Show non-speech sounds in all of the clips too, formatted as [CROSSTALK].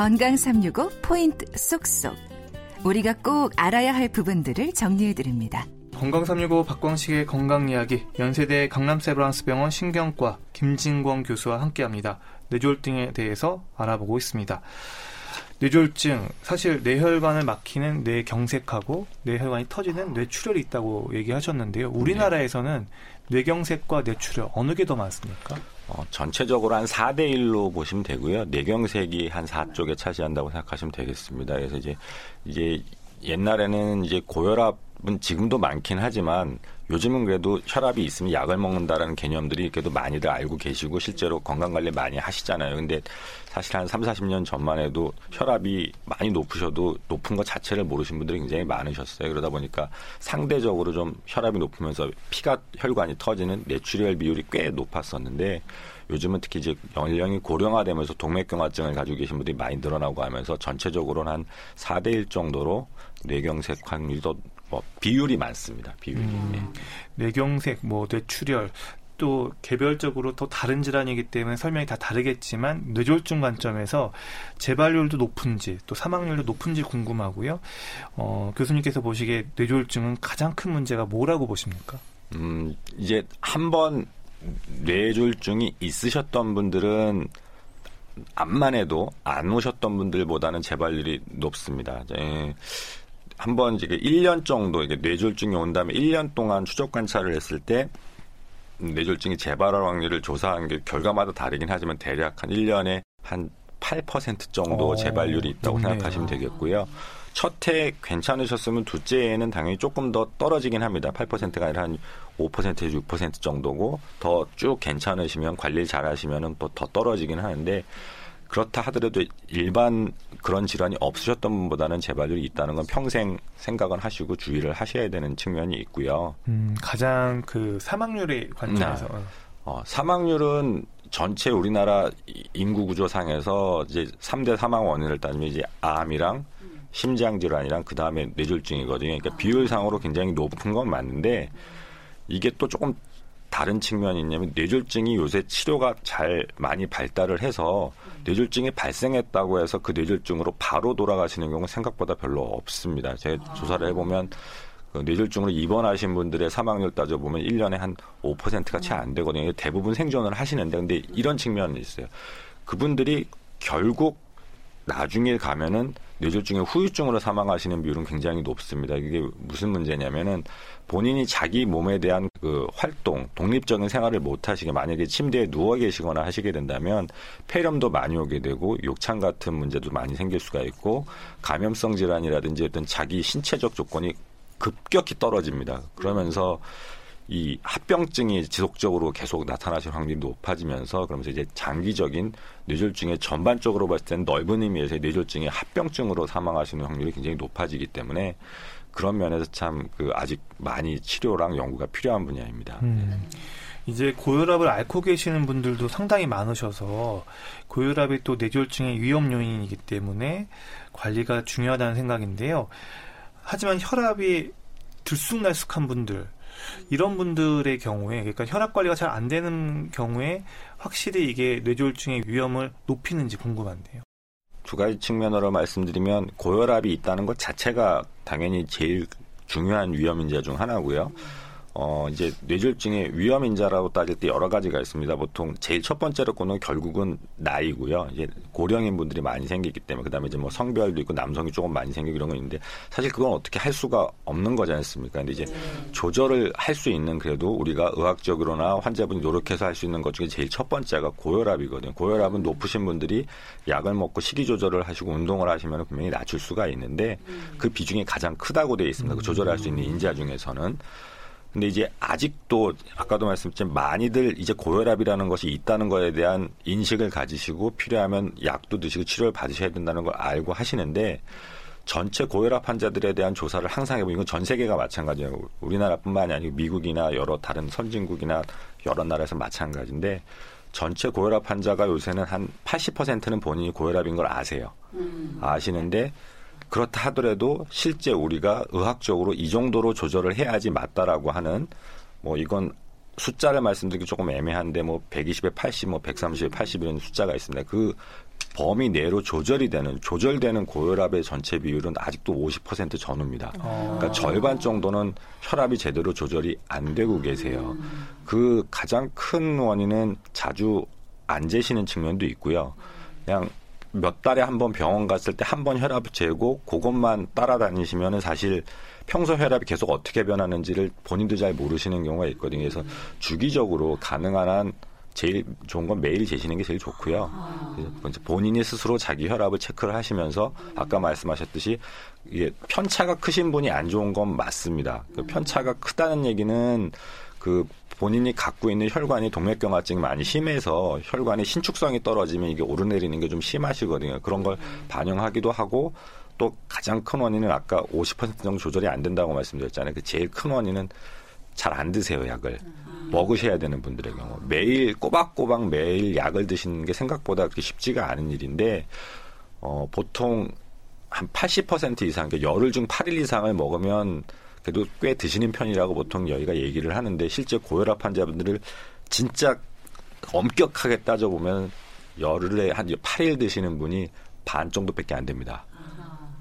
건강 365 포인트 쏙쏙. 우리가 꼭 알아야 할 부분들을 정리해 드립니다. 건강 365 박광식의 건강 이야기 연세대 강남세브란스병원 신경과 김진권 교수와 함께합니다. 뇌졸중에 대해서 알아보고 있습니다. 뇌졸중 사실 뇌혈관을 막히는 뇌경색하고 뇌혈관이 터지는 뇌출혈이 있다고 얘기하셨는데요. 우리나라에서는 뇌경색과 뇌출혈 어느 게 더 많습니까? 어, 전체적으로 한 4대 1로 보시면 되고요. 뇌경색이 한 4쪽에 차지한다고 생각하시면 되겠습니다. 그래서 이제 이게 옛날에는 이제 고혈압은 지금도 많긴 하지만 요즘은 그래도 혈압이 있으면 약을 먹는다라는 개념들이 그래도 많이들 알고 계시고 실제로 건강 관리 많이 하시잖아요. 근데 사실 한 3, 40년 전만 해도 혈압이 많이 높으셔도 높은 것 자체를 모르신 분들이 굉장히 많으셨어요. 그러다 보니까 상대적으로 좀 혈압이 높으면서 피가 혈관이 터지는 뇌출혈 비율이 꽤 높았었는데 요즘은 특히 이제 연령이 고령화되면서 동맥경화증을 가지고 계신 분들이 많이 늘어나고 하면서 전체적으로는 한 4대 1 정도로 뇌경색 확률이 더뭐 비율이 많습니다. 비율이. 음, 네. 뇌경색, 뭐 뇌출혈 또 개별적으로 또 다른 질환이기 때문에 설명이 다 다르겠지만 뇌졸중 관점에서 재발률도 높은지 또 사망률도 높은지 궁금하고요. 어, 교수님께서 보시기에 뇌졸중은 가장 큰 문제가 뭐라고 보십니까? 음, 이제 한번 뇌졸중이 있으셨던 분들은 암만 해도 안 오셨던 분들보다는 재발률이 높습니다. 예. 한번 이제 1년 정도 이게 뇌졸중이 온 다음에 1년 동안 추적 관찰을 했을 때 뇌졸중이 재발할 확률을 조사한 게 결과마다 다르긴 하지만 대략 한 1년에 한 8% 정도 오, 어, 좋네요. 있다고 생각하시면 되겠고요. 첫 해 괜찮으셨으면 둘째 해는 당연히 조금 더 떨어지긴 합니다. 8%가 아니라 한 5%에서 6% 정도고 더 쭉 괜찮으시면 관리를 잘 하시면은 또더 떨어지긴 하는데 그렇다 하더라도 일반 그런 질환이 없으셨던 분보다는 재발률이 있다는 건 평생 생각은 하시고 주의를 하셔야 되는 측면이 있고요. 음, 가장 그 사망률의 관점에서 네. 어, 사망률은 전체 우리나라 인구 구조상에서 이제 3대 사망 원인을 따지면 이제 암이랑 심장 질환이랑 그 다음에 뇌졸중이거든요. 그러니까 비율상으로 굉장히 높은 건 맞는데 이게 또 조금 다른 측면이 있냐면 뇌졸중이 요새 치료가 잘 많이 발달을 해서 뇌졸중이 발생했다고 해서 그 뇌졸중으로 바로 돌아가시는 경우는 생각보다 별로 없습니다. 제 조사를 해보면 그 뇌졸중으로 입원하신 분들의 사망률 따져보면 1년에 한 5%가 채 안 되거든요. 대부분 생존을 하시는데 근데 이런 측면이 있어요. 그분들이 결국 나중에 가면은 뇌졸중의 후유증으로 사망하시는 비율은 굉장히 높습니다. 이게 무슨 문제냐면은 본인이 자기 몸에 대한 그 활동, 독립적인 생활을 못 하시게 만약에 침대에 누워 계시거나 하시게 된다면 폐렴도 많이 오게 되고 욕창 같은 문제도 많이 생길 수가 있고 감염성 질환이라든지 어떤 자기 신체적 조건이 급격히 떨어집니다. 그러면서 이 합병증이 지속적으로 계속 나타나실 확률이 높아지면서 그러면서 이제 장기적인 뇌졸중의 전반적으로 봤을 때는 넓은 의미에서 뇌졸중의 합병증으로 사망하시는 확률이 굉장히 높아지기 때문에 그런 면에서 참 그 아직 많이 치료랑 연구가 필요한 분야입니다. 음. 이제 고혈압을 앓고 계시는 분들도 상당히 많으셔서 고혈압이 또 뇌졸중의 위험 요인이기 때문에 관리가 중요하다는 생각인데요. 하지만 혈압이 들쑥날쑥한 분들 이런 분들의 경우에 그러니까 혈압 관리가 잘 안 되는 경우에 확실히 이게 뇌졸중의 위험을 높이는지 궁금한데요. 두 가지 측면으로 말씀드리면 고혈압이 있다는 것 자체가 당연히 제일 중요한 위험 인자 중 하나고요. 어, 이제 뇌졸중의 위험 인자라고 따질 때 여러 가지가 있습니다. 보통 제일 첫 번째로 꼽는 결국은 나이고요. 이제 고령인 분들이 많이 생기기 때문에 그다음에 이제 뭐 성별도 있고 남성이 조금 많이 생기고 이런 거 있는데 사실 그건 어떻게 할 수가 없는 거지 않습니까? 근데 이제 조절을 할 수 있는 그래도 우리가 의학적으로나 환자분이 노력해서 할 수 있는 것 중에 제일 첫 번째가 고혈압이거든요. 고혈압은 높으신 분들이 약을 먹고 식이 조절을 하시고 운동을 하시면 분명히 낮출 수가 있는데 그 비중이 가장 크다고 되어 있습니다. 그 조절할 수 있는 인자 중에서는. 근데 이제 아직도 아까도 말씀드렸지만 많이들 이제 고혈압이라는 것이 있다는 것에 대한 인식을 가지시고 필요하면 약도 드시고 치료를 받으셔야 된다는 걸 알고 하시는데 전체 고혈압 환자들에 대한 조사를 항상 해보면 이건 전 세계가 마찬가지예요. 우리나라뿐만이 아니고 미국이나 여러 다른 선진국이나 여러 나라에서 마찬가지인데 전체 고혈압 환자가 요새는 한 80%는 본인이 고혈압인 걸 아세요. 음. 아시는데 그렇다 하더라도 실제 우리가 의학적으로 이 정도로 조절을 해야지 맞다라고 하는 뭐 이건 숫자를 말씀드리기 조금 애매한데 뭐 120에 80, 뭐 130에 80 이런 숫자가 있습니다. 그 범위 내로 조절이 되는 조절되는 고혈압의 전체 비율은 아직도 50% 전후입니다. 어. 그러니까 절반 정도는 혈압이 제대로 조절이 안 되고 계세요. 그 가장 큰 원인은 자주 안 재시는 측면도 있고요. 그냥 몇 달에 한 번 병원 갔을 때 한 번 혈압 재고 그것만 따라다니시면은 사실 평소 혈압이 계속 어떻게 변하는지를 본인도 잘 모르시는 경우가 있거든요. 그래서 주기적으로 가능한 한 제일 좋은 건 매일 재시는 게 제일 좋고요. 본인이 스스로 자기 혈압을 체크를 하시면서 아까 말씀하셨듯이 이게 편차가 크신 분이 안 좋은 건 맞습니다. 그 편차가 크다는 얘기는 그 본인이 갖고 있는 혈관이 동맥경화증이 많이 심해서 혈관의 신축성이 떨어지면 이게 오르내리는 게 좀 심하시거든요. 그런 걸 반영하기도 하고 또 가장 큰 원인은 아까 50% 정도 조절이 안 된다고 말씀드렸잖아요. 그 제일 큰 원인은 잘 안 드세요 약을 먹으셔야 되는 분들의 경우 매일 꼬박꼬박 매일 약을 드시는 게 생각보다 그렇게 쉽지가 않은 일인데 어, 보통 한 80% 이상 그러니까 열흘 중 8일 이상을 먹으면 그래도 꽤 드시는 편이라고 보통 저희가 얘기를 하는데 실제 고혈압 환자분들을 진짜 엄격하게 따져보면 열흘에 한 8일 드시는 분이 반 정도밖에 안 됩니다.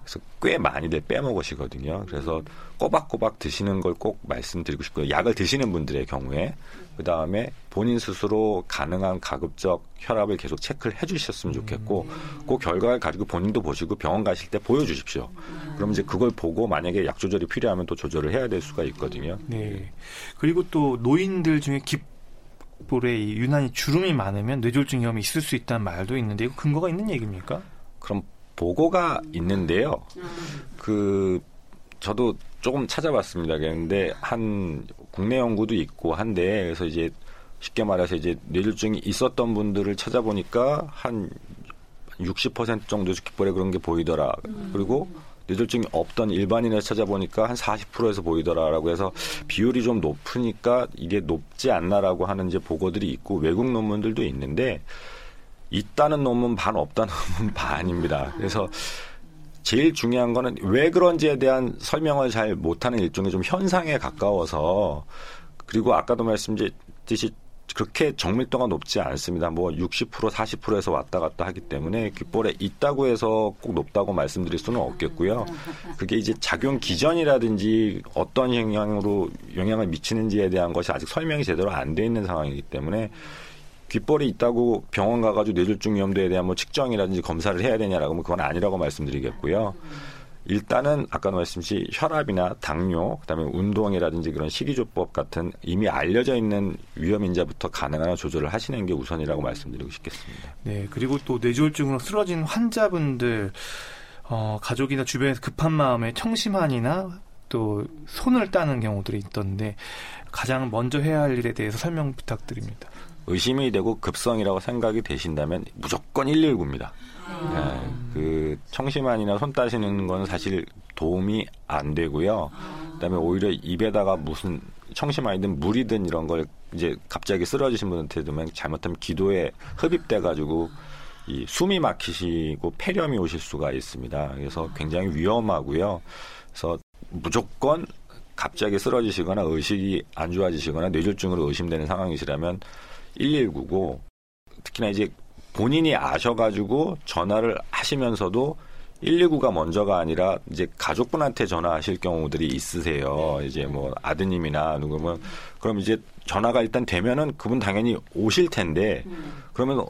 그래서 꽤 많이들 빼먹으시거든요. 그래서 꼬박꼬박 드시는 걸 꼭 말씀드리고 싶고요. 약을 드시는 분들의 경우에 그 다음에 본인 스스로 가능한 가급적 혈압을 계속 체크를 해주셨으면 좋겠고 그 결과를 가지고 본인도 보시고 병원 가실 때 보여주십시오. 그럼 이제 그걸 보고 만약에 약 조절이 필요하면 또 조절을 해야 될 수가 있거든요. 네. 그리고 또 노인들 중에 귓볼에 이 유난히 주름이 많으면 뇌졸중 위험이 있을 수 있다는 말도 있는데 이거 근거가 있는 얘기입니까? 그럼 보고가 있는데요. 그 저도 조금 찾아봤습니다. 그런데 한 국내 연구도 있고 한데 그래서 이제 쉽게 말해서 이제 뇌졸중이 있었던 분들을 찾아보니까 한 60% 정도 귓볼에 그런 게 보이더라. 그리고 뇌졸중이 없던 일반인을 찾아보니까 한 40%에서 보이더라라고 해서 비율이 좀 높으니까 이게 높지 않나라고 하는 이제 보고들이 있고 외국 논문들도 있는데 있다는 논문 반 없다는 [LAUGHS] 논문 반입니다. 그래서 제일 중요한 거는 왜 그런지에 대한 설명을 잘 못하는 일종의 좀 현상에 가까워서 그리고 아까도 말씀드렸듯이 그렇게 정밀도가 높지 않습니다. 뭐 60% 40%에서 왔다 갔다 하기 때문에 귓볼에 있다고 해서 꼭 높다고 말씀드릴 수는 없겠고요. 그게 이제 작용 기전이라든지 어떤 영향으로 영향을 미치는지에 대한 것이 아직 설명이 제대로 안 돼 있는 상황이기 때문에 귓볼이 있다고 병원 가가지고 뇌졸중 위험도에 대한 뭐 측정이라든지 검사를 해야 되냐라고 하면 그건 아니라고 말씀드리겠고요. 일단은 아까 말씀드린 혈압이나 당뇨, 그다음에 운동이라든지 그런 식이조법 같은 이미 알려져 있는 위험 인자부터 가능한 조절을 하시는 게 우선이라고 말씀드리고 싶겠습니다. 네, 그리고 또 뇌졸중으로 쓰러진 환자분들 어, 가족이나 주변에서 급한 마음에 청심환이나 또 손을 따는 경우들이 있던데 가장 먼저 해야 할 일에 대해서 설명 부탁드립니다. 의심이 되고 급성이라고 생각이 되신다면 무조건 119입니다. 네, 그 청심환이나 손 따시는 건 사실 도움이 안 되고요. 그다음에 오히려 입에다가 무슨 청심환이든 물이든 이런 걸 이제 갑자기 쓰러지신 분한테 두면 잘못하면 기도에 흡입돼 가지고 이 숨이 막히시고 폐렴이 오실 수가 있습니다. 그래서 굉장히 위험하고요. 그래서 무조건 갑자기 쓰러지시거나 의식이 안 좋아지시거나 뇌졸중으로 의심되는 상황이시라면 119고 특히나 이제 본인이 아셔가지고 전화를 하시면서도 119가 먼저가 아니라 이제 가족분한테 전화하실 경우들이 있으세요. 이제 뭐 아드님이나 누구면 그럼 이제 전화가 일단 되면은 그분 당연히 오실 텐데 그러면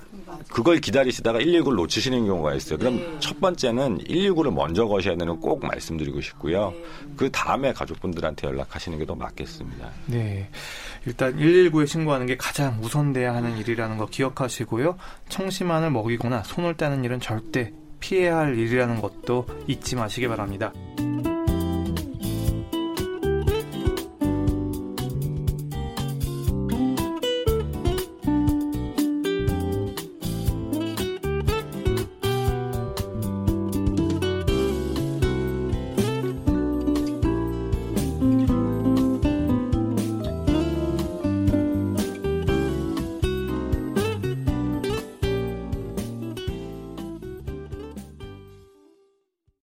그걸 기다리시다가 119를 놓치시는 경우가 있어요. 그럼 첫 번째는 119를 먼저 거셔야 되는 꼭 말씀드리고 싶고요. 그 다음에 가족분들한테 연락하시는 게 더 맞겠습니다. 네. 일단 119에 신고하는 게 가장 우선돼야 하는 일이라는 거 기억하시고요. 청심환을 먹이거나 손을 떼는 일은 절대 피해야 할 일이라는 것도 잊지 마시기 바랍니다.